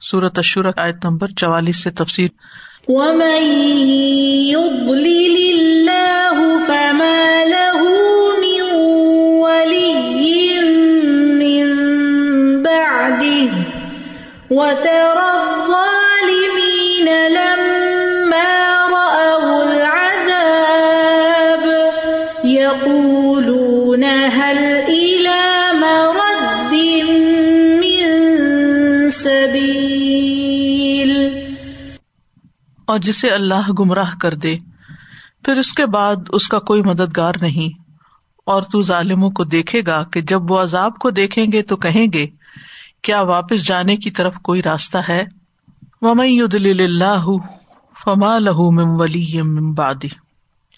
سورت اشور آیت نمبر چوالیس سے تفصیل اور جسے اللہ گمراہ کر دے۔ پھر اس کے بعد اس کا کوئی مددگار نہیں۔ اور تو ظالموں کو دیکھے گا کہ جب وہ عذاب کو دیکھیں گے تو کہیں گے، کیا واپس جانے کی طرف کوئی راستہ ہے؟ اللہ فما لہو مم ولی ممبادی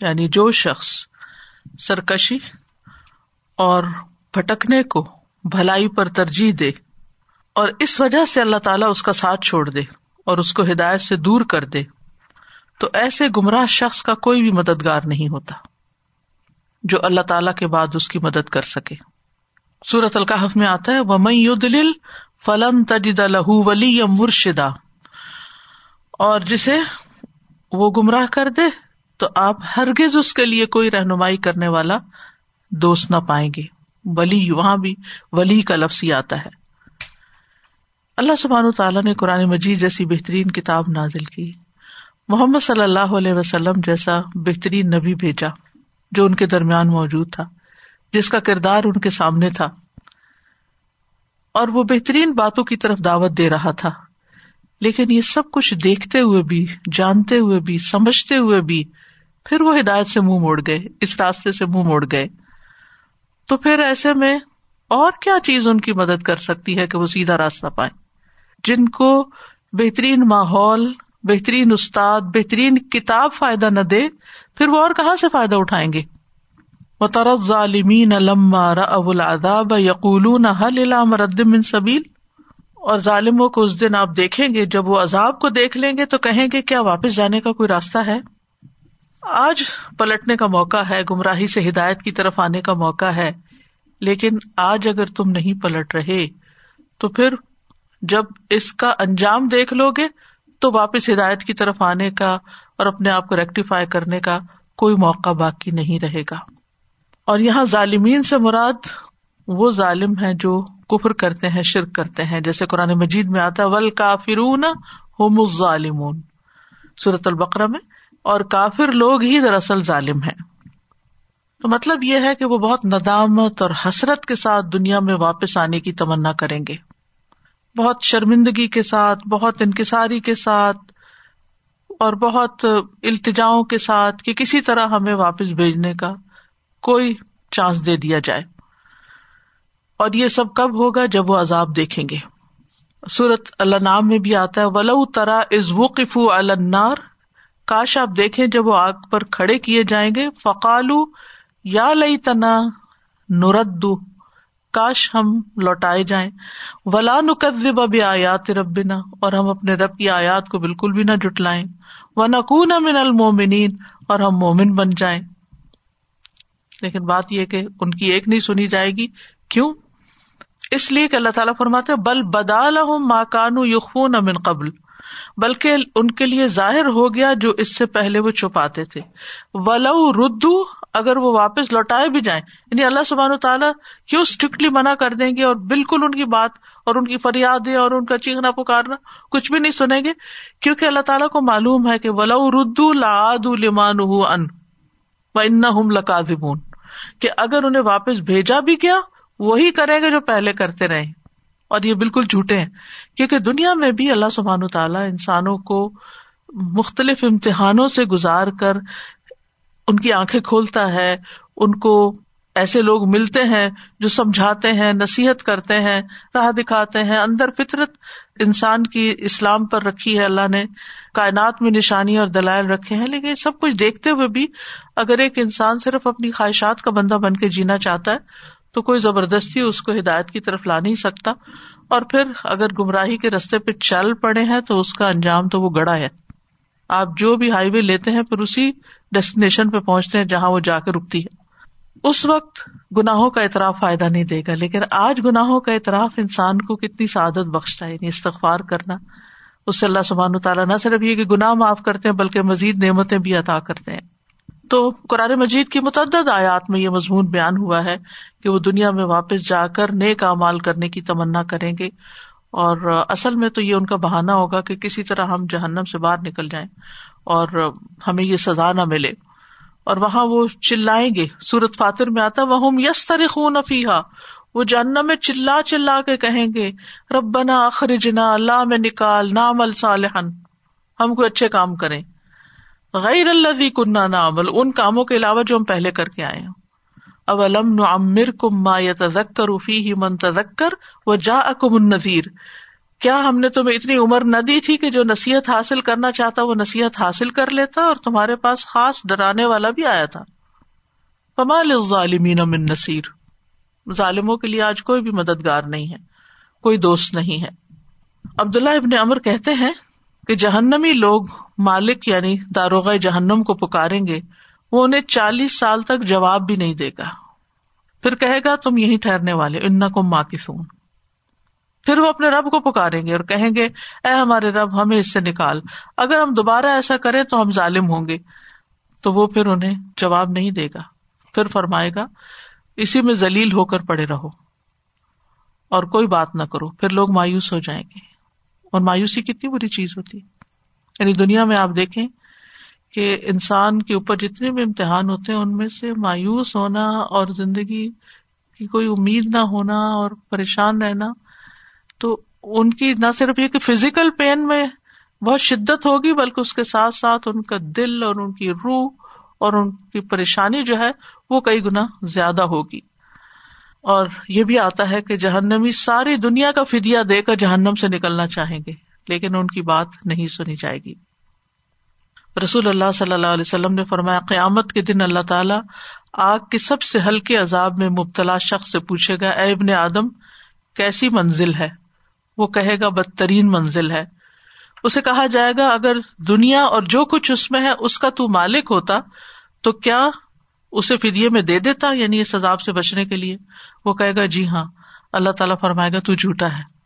یعنی جو شخص سرکشی اور بھٹکنے کو بھلائی پر ترجیح دے اور اس وجہ سے اللہ تعالیٰ اس کا ساتھ چھوڑ دے اور اس کو ہدایت سے دور کر دے۔ تو ایسے گمراہ شخص کا کوئی بھی مددگار نہیں ہوتا جو اللہ تعالی کے بعد اس کی مدد کر سکے۔ سورت القحف میں آتا ہے وہ دل فلن تجد لہو ولی مرشدہ اور جسے وہ گمراہ کر دے، تو آپ ہرگز اس کے لیے کوئی رہنمائی کرنے والا دوست نہ پائیں گے۔ ولی، وہاں بھی ولی کا لفظ ہی آتا ہے۔ اللہ سبحان تعالیٰ نے قرآن مجید جیسی بہترین کتاب نازل کی۔ محمد صلی اللہ علیہ وسلم جیسا بہترین نبی بھیجا جو ان کے درمیان موجود تھا، جس کا کردار ان کے سامنے تھا۔ اور وہ بہترین باتوں کی طرف دعوت دے رہا تھا۔ لیکن یہ سب کچھ دیکھتے ہوئے بھی، جانتے ہوئے بھی، سمجھتے ہوئے بھی، پھر وہ ہدایت سے منہ موڑ گئے، اس راستے سے منہ موڑ گئے۔ تو پھر ایسے میں اور کیا چیز ان کی مدد کر سکتی ہے کہ وہ سیدھا راستہ پائے جن کو بہترین ماحول بہترین استاد، بہترین کتاب فائدہ نہ دے، پھر وہ اور کہاں سے فائدہ اٹھائیں گے؟ وہ طرز ظالمین یقول من سبیل اور ظالموں کو اس دن آپ دیکھیں گے، جب وہ عذاب کو دیکھ لیں گے تو کہیں گے، کیا واپس جانے کا کوئی راستہ ہے؟ آج پلٹنے کا موقع ہے، گمراہی سے ہدایت کی طرف آنے کا موقع ہے، لیکن آج اگر تم نہیں پلٹ رہے، تو پھر جب اس کا انجام دیکھ لو گے تو واپس ہدایت کی طرف آنے کا اور اپنے آپ کو ریکٹیفائی کرنے کا کوئی موقع باقی نہیں رہے گا۔ اور یہاں ظالمین سے مراد وہ ظالم ہے جو کفر کرتے ہیں، شرک کرتے ہیں۔ جیسے قرآن مجید میں آتا ول کافرون ہوم ظالمون صورت البقرہ میں، اور کافر لوگ ہی دراصل ظالم ہے تو مطلب یہ ہے کہ وہ بہت ندامت اور حسرت کے ساتھ دنیا میں واپس آنے کی تمنا کریں گے۔ بہت شرمندگی کے ساتھ، بہت انکساری کے ساتھ اور بہت التجاؤں کے ساتھ کہ کسی طرح ہمیں واپس بھیجنے کا کوئی چانس دے دیا جائے۔ اور یہ سب کب ہوگا؟ جب وہ عذاب دیکھیں گے۔ سورت اللہ نام میں بھی آتا ہے، ولو ترا از وقف النار۔ کاش آپ دیکھیں جب وہ آگ پر کھڑے کیے جائیں گے۔ فقالو یا لئی تنا نردو کاش ہم لوٹائے جائیں۔ ولا نقب اب آیات ربنا، اور ہم اپنے رب کی آیات کو بالکل بھی نہ جٹلائیں و نقون من المومنین اور ہم مومن بن جائیں۔ لیکن بات یہ کہ ان کی ایک نہیں سنی جائے گی۔ کیوں؟ اس لیے کہ اللہ تعالیٰ فرماتے بل بدال ماں کانو یخون امن قبل۔ بلکہ ان کے لیے ظاہر ہو گیا جو اس سے پہلے وہ چھپاتے تھے۔ ولو ردو اگر وہ واپس لوٹائے بھی جائیں۔ یعنی اللہ سبحان تعالیٰ کیوں اسٹرکٹلی منع کر دیں گے اور بالکل ان کی بات اور ان کی فریادیں اور ان کا چیخنا پکارنا کچھ بھی نہیں سنیں گے؟ کیونکہ اللہ تعالیٰ کو معلوم ہے کہ ولو ردو لاد لمان ان ان لکاذبون کہ اگر انہیں واپس بھیجا بھی گیا، وہی کریں گے جو پہلے کرتے رہے۔ اور یہ بالکل جھوٹے ہیں، کیونکہ دنیا میں بھی اللہ سبحان تعالیٰ انسانوں کو مختلف امتحانوں سے گزار کر ان کی آنکھیں کھولتا ہے، ان کو ایسے لوگ ملتے ہیں جو سمجھاتے ہیں، نصیحت کرتے ہیں، راہ دکھاتے ہیں، اندر فطرت انسان کی اسلام پر رکھی ہے، اللہ نے کائنات میں نشانی اور دلائل رکھے ہیں، لیکن سب کچھ دیکھتے ہوئے بھی اگر ایک انسان صرف اپنی خواہشات کا بندہ بن کے جینا چاہتا ہے تو کوئی زبردستی اس کو ہدایت کی طرف لا نہیں سکتا۔ اور پھر اگر گمراہی کے رستے پہ چل پڑے ہیں تو اس کا انجام تو وہ گڑا ہے۔ آپ جو بھی ہائی وے لیتے ہیں پھر اسی ڈیسٹینیشن پہ پہنچتے ہیں جہاں وہ جا کے رکتی ہے۔ اس وقت گناہوں کا اعتراف فائدہ نہیں دے گا، لیکن آج گناہوں کا اعتراف انسان کو کتنی سعادت بخشتا ہے یعنی استغفار کرنا۔ اس سے اللہ سبحان تعالیٰ نہ صرف یہ کہ گناہ معاف کرتے ہیں، بلکہ مزید نعمتیں بھی عطا کرتے ہیں۔ تو قرآن مجید کی متعدد آیات میں یہ مضمون بیان ہوا ہے کہ وہ دنیا میں واپس جا کر نیک امال کرنے کی تمنا کریں گے اور اصل میں تو یہ ان کا بہانا ہوگا کہ کسی طرح ہم جہنم سے باہر نکل جائیں اور ہمیں یہ سزا نہ ملے اور وہاں وہ چلائیں گے۔ سورت فاتر میں آتا وہ یس خون افیحا وہ جاننا میں چلا چلا کے کہیں گے، ربنا اخرجنا اللہ میں نکال نام الصالحن ہم کو اچھے کام کریں۔ غیر اللہ کنہ نامل ان کاموں کے علاوہ جو ہم پہلے کر کے آئے اب علم نمر کم ما تذکر فی ہی من تذکر و جا اکم النذیر۔ کیا ہم نے تمہیں اتنی عمر نہ دی تھی کہ جو نصیحت حاصل کرنا چاہتا وہ نصیحت حاصل کر لیتا اور تمہارے پاس خاص ڈرانے والا بھی آیا تھا۔ کمال ظالمین من نصیر۔ ظالموں کے لیے آج کوئی بھی مددگار نہیں ہے، کوئی دوست نہیں ہے۔ عبداللہ ابن امر کہتے ہیں کہ جہنمی لوگ مالک یعنی داروغ جہنم کو پکاریں گے، وہ انہیں چالیس سال تک جواب بھی نہیں دے گا۔ پھر کہے گا، تم یہی ٹھہرنے والے ان کو ماں کی سون پھر وہ اپنے رب کو پکاریں گے اور کہیں گے، اے ہمارے رب، ہمیں اس سے نکال۔ اگر ہم دوبارہ ایسا کریں تو ہم ظالم ہوں گے۔ تو وہ پھر انہیں جواب نہیں دے گا۔ پھر فرمائے گا، اسی میں ذلیل ہو کر پڑے رہو۔ اور کوئی بات نہ کرو، پھر لوگ مایوس ہو جائیں گے۔ اور مایوسی کتنی بری چیز ہوتی۔ ہے یعنی دنیا میں آپ دیکھیں کہ انسان کے اوپر جتنے بھی امتحان ہوتے ہیں، ان میں سے مایوس ہونا اور زندگی کی کوئی امید نہ ہونا اور پریشان رہنا، تو ان کی نہ صرف یہ کہ فزیکل پین میں بہت شدت ہوگی، بلکہ اس کے ساتھ ساتھ ان کا دل اور ان کی روح اور ان کی پریشانی جو ہے، وہ کئی گنا زیادہ ہوگی۔ اور یہ بھی آتا ہے کہ جہنمی ساری دنیا کا فدیا دے کر جہنم سے نکلنا چاہیں گے۔ لیکن ان کی بات نہیں سنی جائے گی۔ رسول اللہ صلی اللہ علیہ وسلم نے فرمایا، قیامت کے دن اللہ تعالیٰ آگ کے سب سے ہلکے عذاب میں مبتلا شخص سے پوچھے گا، اے ابن آدم، کیسی منزل ہے؟ وہ کہے گا، بدترین منزل ہے۔ اسے کہا جائے گا، اگر دنیا اور جو کچھ اس میں ہے، اس کا تو مالک ہوتا، تو کیا اسے فدیے میں دے دیتا یعنی اس عذاب سے بچنے کے لیے؟ وہ کہے گا جی ہاں۔ اللہ تعالیٰ فرمائے گا، تو جھوٹا ہے۔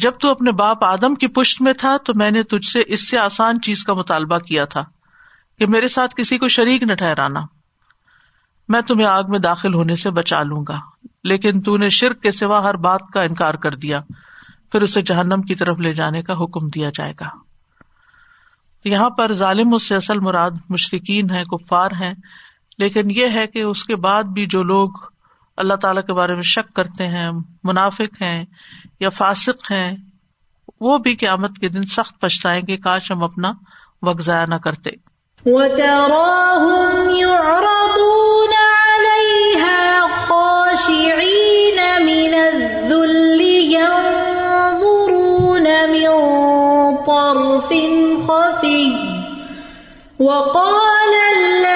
جب تو اپنے باپ آدم کی پشت میں تھا تو میں نے تجھ سے اس سے آسان چیز کا مطالبہ کیا تھا کہ میرے ساتھ کسی کو شریک نہ ٹھہرانا۔ میں تمہیں آگ میں داخل ہونے سے بچا لوں گا، لیکن تو نے شرک کے سوا ہر بات کا انکار کر دیا۔ پھر اسے جہنم کی طرف لے جانے کا حکم دیا جائے گا۔ یہاں پر ظالم اس سے اصل مراد مشرقین ہے کفار ہیں، لیکن یہ ہے کہ اس کے بعد بھی جو لوگ اللہ تعالی کے بارے میں شک کرتے ہیں، منافق ہیں یا فاسق ہیں، وہ بھی قیامت کے دن سخت پچھتائیں گے، کاش ہم اپنا وقت ضائع نہ کرتے۔ وقال الذين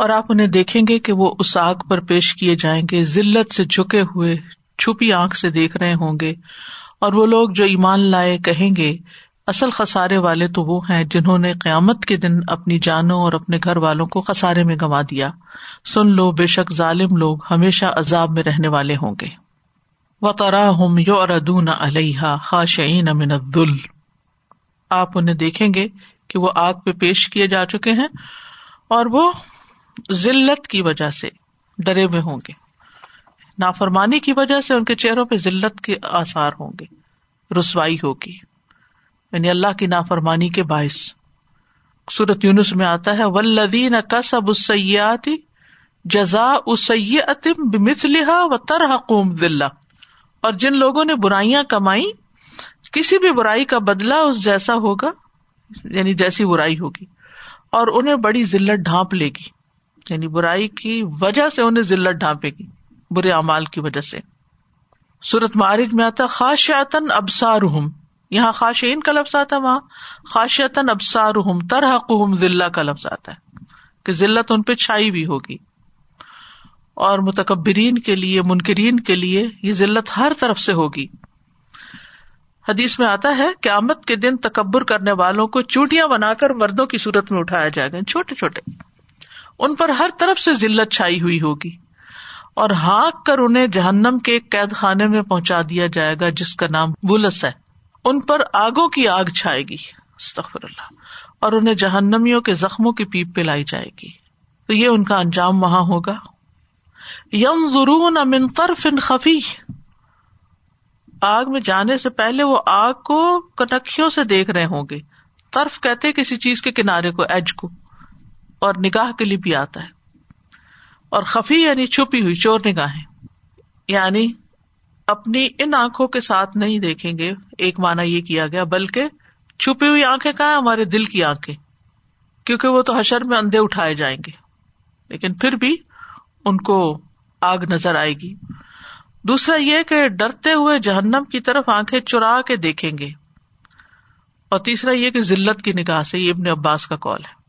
اور آپ انہیں دیکھیں گے کہ وہ اس آگ پر پیش کیے جائیں گے، ذلت سے جھکے ہوئے، چھپی آنکھ سے دیکھ رہے ہوں گے۔ اور وہ لوگ جو ایمان لائے کہیں گے، اصل خسارے والے تو وہ ہیں جنہوں نے قیامت کے دن اپنی جانوں اور اپنے گھر والوں کو خسارے میں گنوا دیا۔ سن لو، بے شک ظالم لوگ ہمیشہ عذاب میں رہنے والے ہوں گے۔ و ترا ہم یو اردون علیہ خاشعین امن عبدال آپ انہیں دیکھیں گے کہ وہ آگ پہ پیش کیے جا چکے ہیں اور وہ ذلت کی وجہ سے ڈرے ہوئے ہوں گے۔ نافرمانی کی وجہ سے ان کے چہروں پہ ذلت کے آسار ہوں گے۔ رسوائی ہوگی۔ یعنی اللہ کی نافرمانی کے باعث۔ سورت یونس میں آتا ہے ولدین کسب السیاتی جزا اسم بمثلها و ترحقهم ذلہ اور جن لوگوں نے برائیاں کمائی کسی بھی برائی کا بدلہ اس جیسا ہوگا یعنی جیسی برائی ہوگی، اور انہیں بڑی ذلت ڈھانپ لے گی۔ یعنی برائی کی وجہ سے انہیں ذلت ڈھانپے گی، برے اعمال کی وجہ سے۔ سورت معرج میں آتا خاشیاتن ابسار یہاں خاشین کا لفظ آتا ہے، وہاں خاشیتن ابسار ترہ ذلہ کا لفظ آتا ہے۔ کہ ذلت ان پہ چھائی بھی ہوگی۔ اور متکبرین کے لیے، منکرین کے لیے یہ ذلت ہر طرف سے ہوگی۔ حدیث میں آتا ہے کہ آمد کے دن تکبر کرنے والوں کو چوٹیاں بنا کر مردوں کی صورت میں اٹھایا جائے گا، چھوٹے چھوٹے۔ ان پر ہر طرف سے ذلت چھائی ہوئی ہوگی اور ہانک کر انہیں جہنم کے قید خانے میں پہنچا دیا جائے گا جس کا نام بولس ہے۔ ان پر آگوں کی آگ چھائے گی۔ اللہ۔ اور انہیں جہنمیوں کے زخموں کی پیپ پلائی جائے گی۔ تو یہ ان کا انجام وہاں ہوگا۔ یم ضرور امن طرف ان خفی۔ آگ میں جانے سے پہلے وہ آگ کو کنکھیوں سے دیکھ رہے ہوں گے۔ طرف کہتے کسی چیز کے کنارے کو، ایج کو۔ اور نگاہ کے لیے بھی آتا ہے۔ اور خفی یعنی چھپی ہوئی چور نگاہیں یعنی اپنی ان آنکھوں کے ساتھ نہیں دیکھیں گے۔ ایک مانا یہ کیا گیا، بلکہ چھپی ہوئی آنکھیں کہاں ہمارے دل کی آنکھیں، کیونکہ وہ تو حشر میں اندھے اٹھائے جائیں گے۔ لیکن پھر بھی ان کو آگ نظر آئے گی۔ دوسرا یہ کہ ڈرتے ہوئے جہنم کی طرف آنکھیں چرا کے دیکھیں گے۔ اور تیسرا یہ کہ ذلت کی نگاہ سے یہ ابن عباس کا کال ہے۔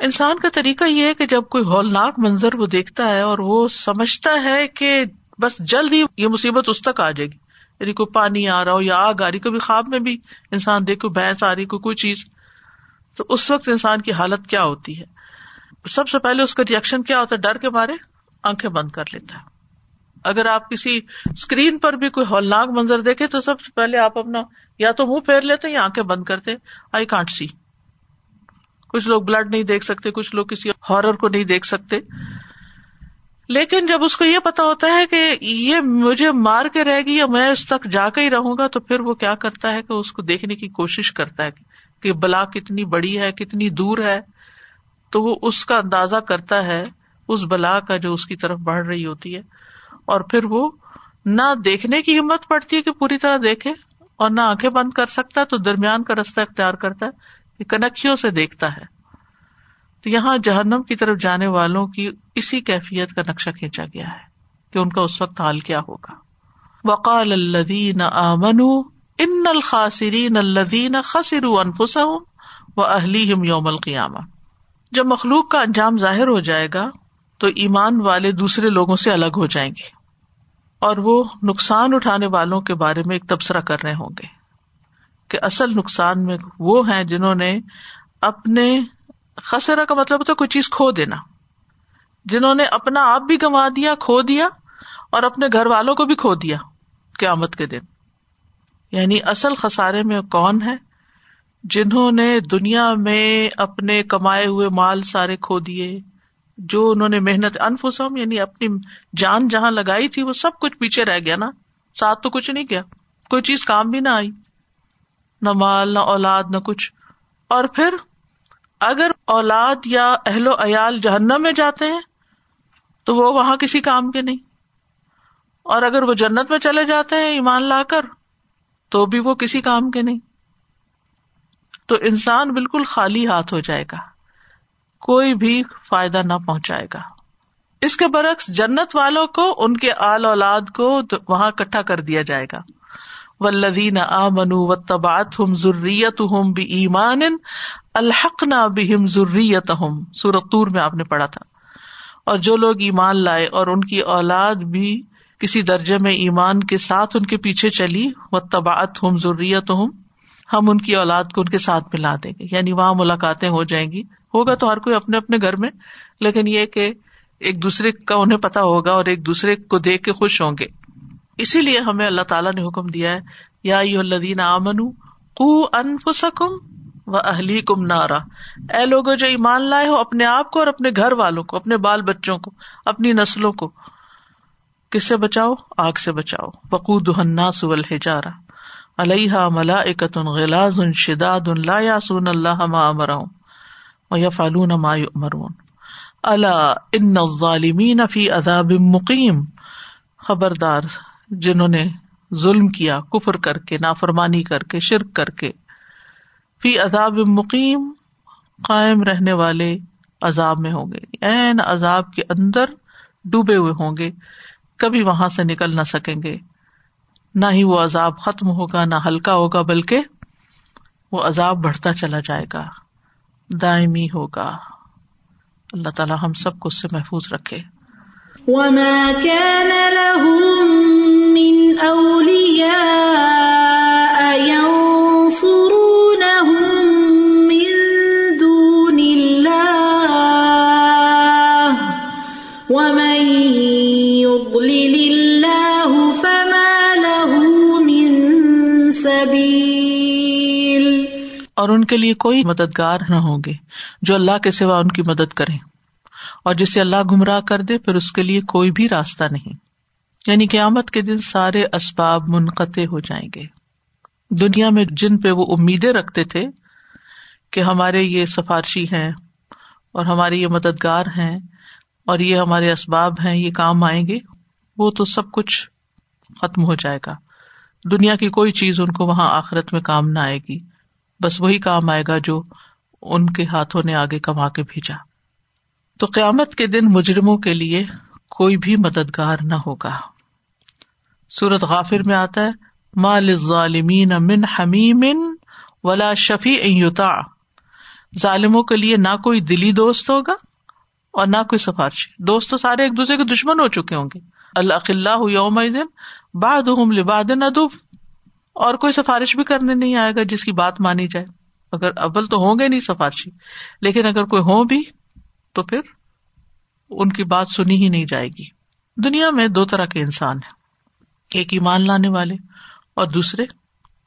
انسان کا طریقہ یہ ہے کہ جب کوئی ہولناک منظر وہ دیکھتا ہے اور وہ سمجھتا ہے کہ بس جلد ہی یہ مصیبت اس تک آ جائے گی۔ یعنی کوئی پانی آ رہا ہو یا آگ آ رہی، کبھی خواب میں بھی انسان دیکھو بھینس آ رہی، کوئی کوئی چیز۔ تو اس وقت انسان کی حالت کیا ہوتی ہے؟ سب سے پہلے اس کا ریئیکشن کیا ہوتا ہے؟ ڈر کے بارے آنکھیں بند کر لیتا ہے۔ اگر آپ کسی اسکرین پر بھی کوئی ہولناک منظر دیکھے تو سب سے پہلے آپ اپنا یا تو منہ پھیر لیتے یا آنکھیں بند کرتے۔ آئی کانٹ سی کچھ لوگ بلڈ نہیں دیکھ سکتے، کچھ لوگ کسی ہارر کو نہیں دیکھ سکتے۔ لیکن جب اس کو یہ پتا ہوتا ہے کہ یہ مجھے مار کے رہے گی یا میں اس تک جا کے ہی رہوں گا، تو پھر وہ کیا کرتا ہے کہ اس کو دیکھنے کی کوشش کرتا ہے کہ بلا کتنی بڑی ہے، کتنی دور ہے۔ تو وہ اس کا اندازہ کرتا ہے، اس بلا کا جو اس کی طرف بڑھ رہی ہوتی ہے۔ اور پھر وہ نہ دیکھنے کی ہمت پڑتی ہے کہ پوری طرح دیکھے اور نہ آنکھیں بند کر سکتا ہے تو درمیان کا رستہ اختیار کرتا ہے۔ کنکھیوں سے دیکھتا ہے۔ تو یہاں جہنم کی طرف جانے والوں کی اسی کیفیت کا نقشہ کھینچا گیا ہے کہ ان کا اس وقت حال کیا ہوگا۔ وقال الدین آمن ان الخاصرین الدین خسر انفس و اہلی یوم القیامہ جب مخلوق کا انجام ظاہر ہو جائے گا، تو ایمان والے دوسرے لوگوں سے الگ ہو جائیں گے اور وہ نقصان اٹھانے والوں کے بارے میں ایک تبصرہ کر رہے ہوں گے۔ کہ اصل نقصان میں وہ ہیں جنہوں نے اپنے خسرا کا مطلب ہوتا کوئی چیز کھو دینا۔ جنہوں نے اپنا آپ بھی گنوا دیا، کھو دیا اور اپنے گھر والوں کو بھی کھو دیا قیامت کے دن۔ یعنی اصل خسارے میں کون ہے؟ جنہوں نے دنیا میں اپنے کمائے ہوئے مال سارے کھو دیے، جو انہوں نے محنت انفسم یعنی اپنی جان جہاں لگائی تھی، وہ سب کچھ پیچھے رہ گیا نا۔ ساتھ تو کچھ نہیں کیا، کوئی چیز کام بھی نہ آئی۔ نہ مال، نہ اولاد، نہ کچھ۔ اور پھر اگر اولاد یا اہل و عیال جہنم میں جاتے ہیں، تو وہ وہاں کسی کام کے نہیں۔ اور اگر وہ جنت میں چلے جاتے ہیں ایمان لا کر، تو بھی وہ کسی کام کے نہیں۔ تو انسان بالکل خالی ہاتھ ہو جائے گا۔ کوئی بھی فائدہ نہ پہنچائے گا۔ اس کے برعکس جنت والوں کو، ان کے آل اولاد کو وہاں اکٹھا کر دیا جائے گا۔ ولدین آ منو و تبات ہم ضروریت ہم بھی ایمان الحق نہ بہم ضروریت ہم سورتور میں آپ نے پڑھا تھا۔ اور جو لوگ ایمان لائے اور ان کی اولاد بھی کسی درجے میں ایمان کے ساتھ ان کے پیچھے چلی و تباعت ہم ضروریت ہم ہم ان کی اولاد کو ان کے ساتھ ملا دیں گے۔ یعنی وہاں ملاقاتیں ہو جائیں گی۔ ہوگا تو ہر کوئی اپنے اپنے گھر میں، لیکن یہ کہ ایک دوسرے کا انہیں پتا ہوگا اور ایک دوسرے کو دیکھ کے خوش ہوں گے۔ اسی لیے ہمیں اللہ تعالیٰ نے حکم دیا ہے، یا الدین آمن کو انفسکم و اہلی کم نارا۔ اے لوگ جو ایمان لائے ہو اپنے آپ کو اور اپنے گھر والوں کو، اپنے بال بچوں کو، اپنی نسلوں کو، کس سے بچاؤ؟ آگ سے بچاؤ۔ بقو دہنا سول ہجارا علیہ ملا اکتن غلاز ان شداد ان لا یاسون اللہ ما امراؤں یا فالون ما مرون اللہ ان ظالمین فی عذاب مقیم۔ خبردار۔ جنہوں نے ظلم کیا، کفر کر کے، نافرمانی کر کے، شرک کر کے۔ فی عذاب مقیم قائم رہنے والے عذاب میں ہوں گے۔ عین عذاب کے اندر ڈوبے ہوئے ہوں گے۔ کبھی وہاں سے نکل نہ سکیں گے۔ نہ ہی وہ عذاب ختم ہوگا، نہ ہلکا ہوگا، بلکہ وہ عذاب بڑھتا چلا جائے گا، دائمی ہوگا۔ اللہ تعالیٰ ہم سب کو اس سے محفوظ رکھے۔ وما كان لهم من أولياء ينصرونهم من دون ومن يضلل فما له من اور ان کے لیے کوئی مددگار نہ ہوں گے جو اللہ کے سوا ان کی مدد کرے اور جسے اللہ گمراہ کر دے، پھر اس کے لیے کوئی بھی راستہ نہیں۔ یعنی قیامت کے دن سارے اسباب منقطع ہو جائیں گے۔ دنیا میں جن پہ وہ امیدیں رکھتے تھے کہ ہمارے یہ سفارشی ہیں اور ہمارے یہ مددگار ہیں اور یہ ہمارے اسباب ہیں، یہ کام آئیں گے، وہ تو سب کچھ ختم ہو جائے گا۔ دنیا کی کوئی چیز ان کو وہاں آخرت میں کام نہ آئے گی۔ بس وہی کام آئے گا جو ان کے ہاتھوں نے آگے کما کے بھیجا۔ تو قیامت کے دن مجرموں کے لیے کوئی بھی مددگار نہ ہوگا۔ سورت غافر میں آتا ہے مال ظالمین من حمیم ولا شفیع یوتا ظالموں کے لیے نہ کوئی دلی دوست ہوگا اور نہ کوئی سفارشی دوست تو سارے ایک دوسرے کے دشمن ہو چکے ہوں گے۔ اللہ یوم باد لباد ادب اور کوئی سفارش بھی کرنے نہیں آئے گا جس کی بات مانی جائے۔ اگر اول تو ہوں گے نہیں سفارشی، لیکن اگر کوئی ہو بھی تو پھر ان کی بات سنی ہی نہیں جائے گی۔ دنیا میں دو طرح کے انسان ہیں، ایک ایمان لانے والے اور دوسرے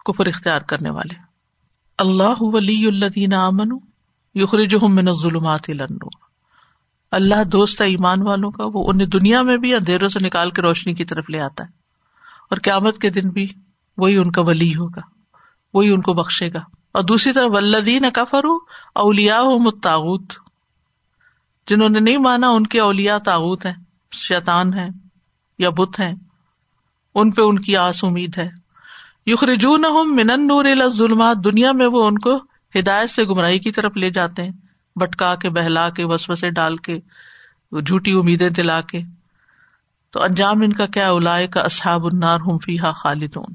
کفر اختیار کرنے والے۔ اللہ ولی الدین امن یخرج من ظلمات لنو اللہ دوست ہے ایمان والوں کا، وہ انہیں دنیا میں بھی اندھیروں سے نکال کے روشنی کی طرف لے آتا ہے۔ اور قیامت کے دن بھی وہی ان کا ولی ہوگا، وہی ان کو بخشے گا۔ اور دوسری طرف ولدین کفر اولیا ہو متاوت جنہوں نے نہیں مانا ان کے اولیا تاوت ہیں شیتان ہے یا بت ہیں۔ ان پہ ان کی آس امید ہے۔ یخرجون من نور ظلمات دنیا میں وہ ان کو ہدایت سے گمراہی کی طرف لے جاتے ہیں بٹکا کے، بہلا کے وسو سے ڈال کے، جھوٹی امیدیں دلا کے۔ تو انجام ان کا کیا اولائے کا اصحاب النار ہم فیحا خالدون۔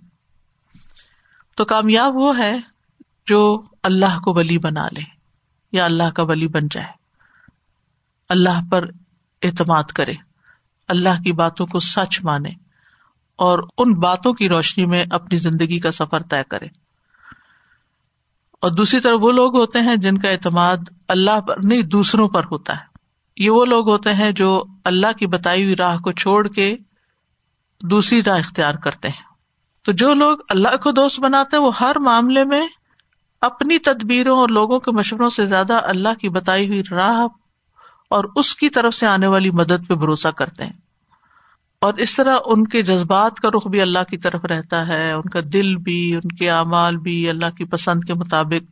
تو کامیاب وہ ہے جو اللہ کو ولی بنا لے، یا اللہ کا ولی بن جائے۔ اللہ پر اعتماد کرے، اللہ کی باتوں کو سچ مانے اور ان باتوں کی روشنی میں اپنی زندگی کا سفر طے کرے۔ اور دوسری طرف وہ لوگ ہوتے ہیں جن کا اعتماد اللہ پر نہیں، دوسروں پر ہوتا ہے۔ یہ وہ لوگ ہوتے ہیں جو اللہ کی بتائی ہوئی راہ کو چھوڑ کے دوسری راہ اختیار کرتے ہیں۔ تو جو لوگ اللہ کو دوست بناتے ہیں، وہ ہر معاملے میں اپنی تدبیروں اور لوگوں کے مشوروں سے زیادہ اللہ کی بتائی ہوئی راہ اور اس کی طرف سے آنے والی مدد پہ بھروسہ کرتے ہیں۔ اور اس طرح ان کے جذبات کا رخ بھی اللہ کی طرف رہتا ہے، ان کا دل بھی، ان کے اعمال بھی اللہ کی پسند کے مطابق۔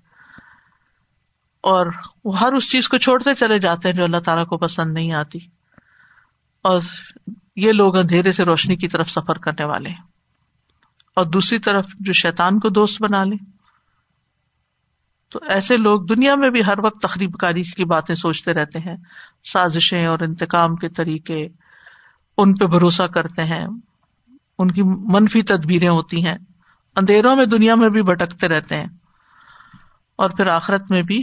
اور وہ ہر اس چیز کو چھوڑتے چلے جاتے ہیں جو اللہ تعالیٰ کو پسند نہیں آتی۔ اور یہ لوگ اندھیرے سے روشنی کی طرف سفر کرنے والے ہیں۔ اور دوسری طرف جو شیتان کو دوست بنا لے۔ تو ایسے لوگ دنیا میں بھی ہر وقت تقریب کاری کی باتیں سوچتے رہتے ہیں، سازشیں اور انتقام کے طریقے ان پہ بھروسہ کرتے ہیں، ان کی منفی تدبیریں ہوتی ہیں، اندھیروں میں دنیا میں بھی بھٹکتے رہتے ہیں، اور پھر آخرت میں بھی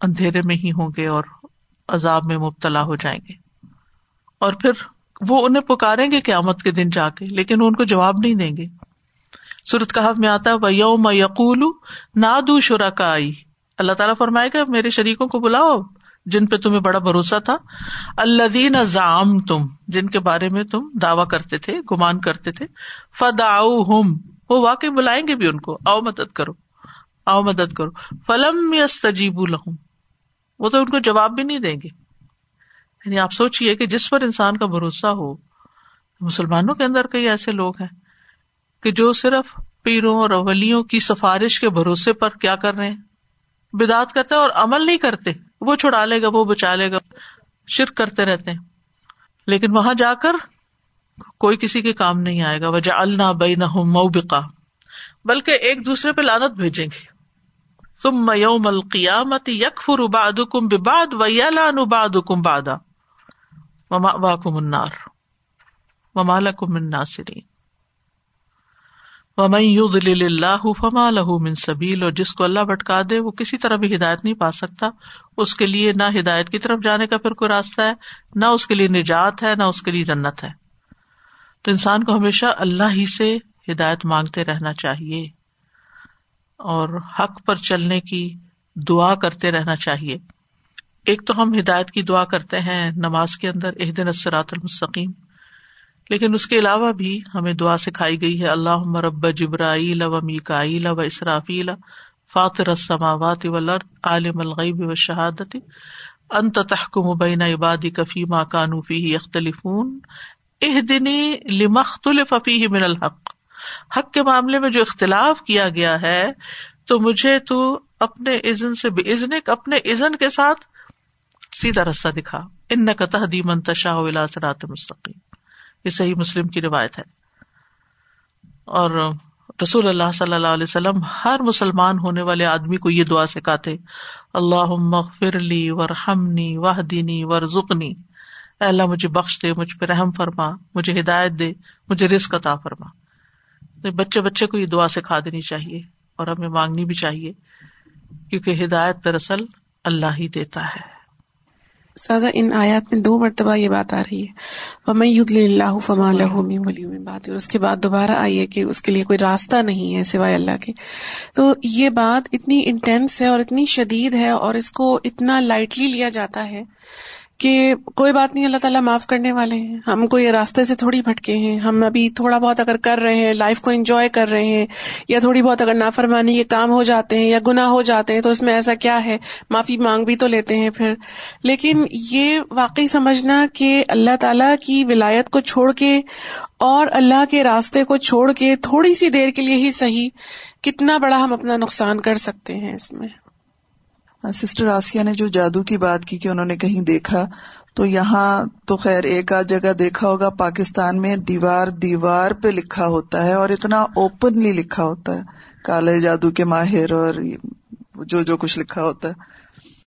اندھیرے میں ہی ہوں گے اور عذاب میں مبتلا ہو جائیں گے۔ اور پھر وہ انہیں پکاریں گے قیامت کے دن جا کے، لیکن وہ ان کو جواب نہیں دیں گے۔ سورت کہف میں آتا ہے یوم یقول نادو شرا کا آئی اللہ تعالیٰ فرمائے گا، میرے شریکوں کو بلاؤ، جن پہ تمہیں بڑا بھروسہ تھا۔ اللہ دین تم جن کے بارے میں تم دعوی کرتے تھے، گمان کرتے تھے فدا ہم وہ واقعی بلائیں گے بھی ان کو۔ آؤ مدد کرو، آؤ مدد کرو۔ فلم یس تجیب الحم وہ تو ان کو جواب بھی نہیں دیں گے۔ یعنی آپ سوچیے کہ جس پر انسان کا بھروسہ ہو، مسلمانوں کے اندر کئی ایسے لوگ ہیں۔ کہ جو صرف پیروں اور اولیوں کی سفارش کے بھروسے پر کیا کر رہے ہیں؟ بدعت کرتے اور عمل نہیں کرتے، وہ چھڑا لے گا، وہ بچا لے گا، شرک کرتے رہتے ہیں۔ لیکن وہاں جا کر کوئی کسی کے کام نہیں آئے گا۔ وجہ اللہ بئی نہ بکا بلکہ ایک دوسرے پہ لانت بھیجیں گے۔ تم میوم القیامت یک فر اباد کم باد ویا لان اباد کم بادا واہ کم انار ممالک من ناصرین ومن اللہ فما له من سبیل اور جس کو اللہ بھٹکا دے، وہ کسی طرح بھی ہدایت نہیں پا سکتا۔ اس کے لیے نہ ہدایت کی طرف جانے کا پھر کوئی راستہ ہے، نہ اس کے لیے نجات ہے، نہ اس کے لیے جنت ہے۔ تو انسان کو ہمیشہ اللہ ہی سے ہدایت مانگتے رہنا چاہیے، اور حق پر چلنے کی دعا کرتے رہنا چاہیے۔ ایک تو ہم ہدایت کی دعا کرتے ہیں نماز کے اندر ایک دن اسرات المستقیم۔ لیکن اس کے علاوہ بھی ہمیں دعا سکھائی گئی ہے اللہ مرب جبرائیل و میکائیل و اسرافیل، فاطر السماوات والارض، عالم الغیب و شہادت، انت تحکم بین عبادی کفی ما کانو فیہ یختلفون، اہدنی لمختلف فیہ من الحق۔ حق کے معاملے میں جو اختلاف کیا گیا ہے، تو مجھے تو اپنے عزن سے بے اذنک اپنے عزن کے ساتھ سیدھا رستہ دکھا۔ ان کا تحدی منتشا سرات مستقیم۔ یہ صحیح مسلم کی روایت ہے۔ اور رسول اللہ صلی اللہ علیہ وسلم ہر مسلمان ہونے والے آدمی کو یہ دعا سکھاتے اللہ فرلی ور ہمنی واہ دینی اللہ، مجھے بخش دے، مجھ پہ رحم فرما، مجھے ہدایت دے، مجھے رسک عطا فرما۔ بچے بچے کو یہ دعا سکھا دینی چاہیے اور ہمیں مانگنی بھی چاہیے، کیونکہ ہدایت دراصل اللہ ہی دیتا ہے۔ سازا، ان آیات میں دو مرتبہ یہ بات آ رہی ہے۔ میں ید اللہ فما ولی میں بات اور اس کے بعد دوبارہ آئی ہے کہ اس کے لیے کوئی راستہ نہیں ہے سوائے اللہ کے۔ تو یہ بات اتنی انٹینس ہے اور اتنی شدید ہے اور اس کو اتنا لائٹلی لیا جاتا ہے کہ کوئی بات نہیں، اللہ تعالیٰ معاف کرنے والے ہیں۔ ہم کوئی راستے سے تھوڑی بھٹکے ہیں۔ ہم ابھی تھوڑا بہت اگر کر رہے ہیں لائف کو انجوائے کر رہے ہیں، یا تھوڑی بہت اگر نافرمانی کے کام ہو جاتے ہیں یا گنا ہو جاتے ہیں، تو اس میں ایسا کیا ہے؟ معافی مانگ بھی تو لیتے ہیں پھر۔ لیکن یہ واقعی سمجھنا کہ اللہ تعالیٰ کی ولایت کو چھوڑ کے اور اللہ کے راستے کو چھوڑ کے تھوڑی سی دیر کے لیے ہی صحیح کتنا بڑا ہم اپنا نقصان کر سکتے ہیں اس میں۔ ہاں، سسٹر آسیہ نے جو جادو کی بات کی کہ انہوں نے کہیں دیکھا، تو یہاں تو خیر ایک آدھ جگہ دیکھا ہوگا، پاکستان میں دیوار دیوار پہ لکھا ہوتا ہے اور اتنا اوپنلی لکھا ہوتا ہے، کالے جادو کے ماہر اور جو جو کچھ لکھا ہوتا ہے۔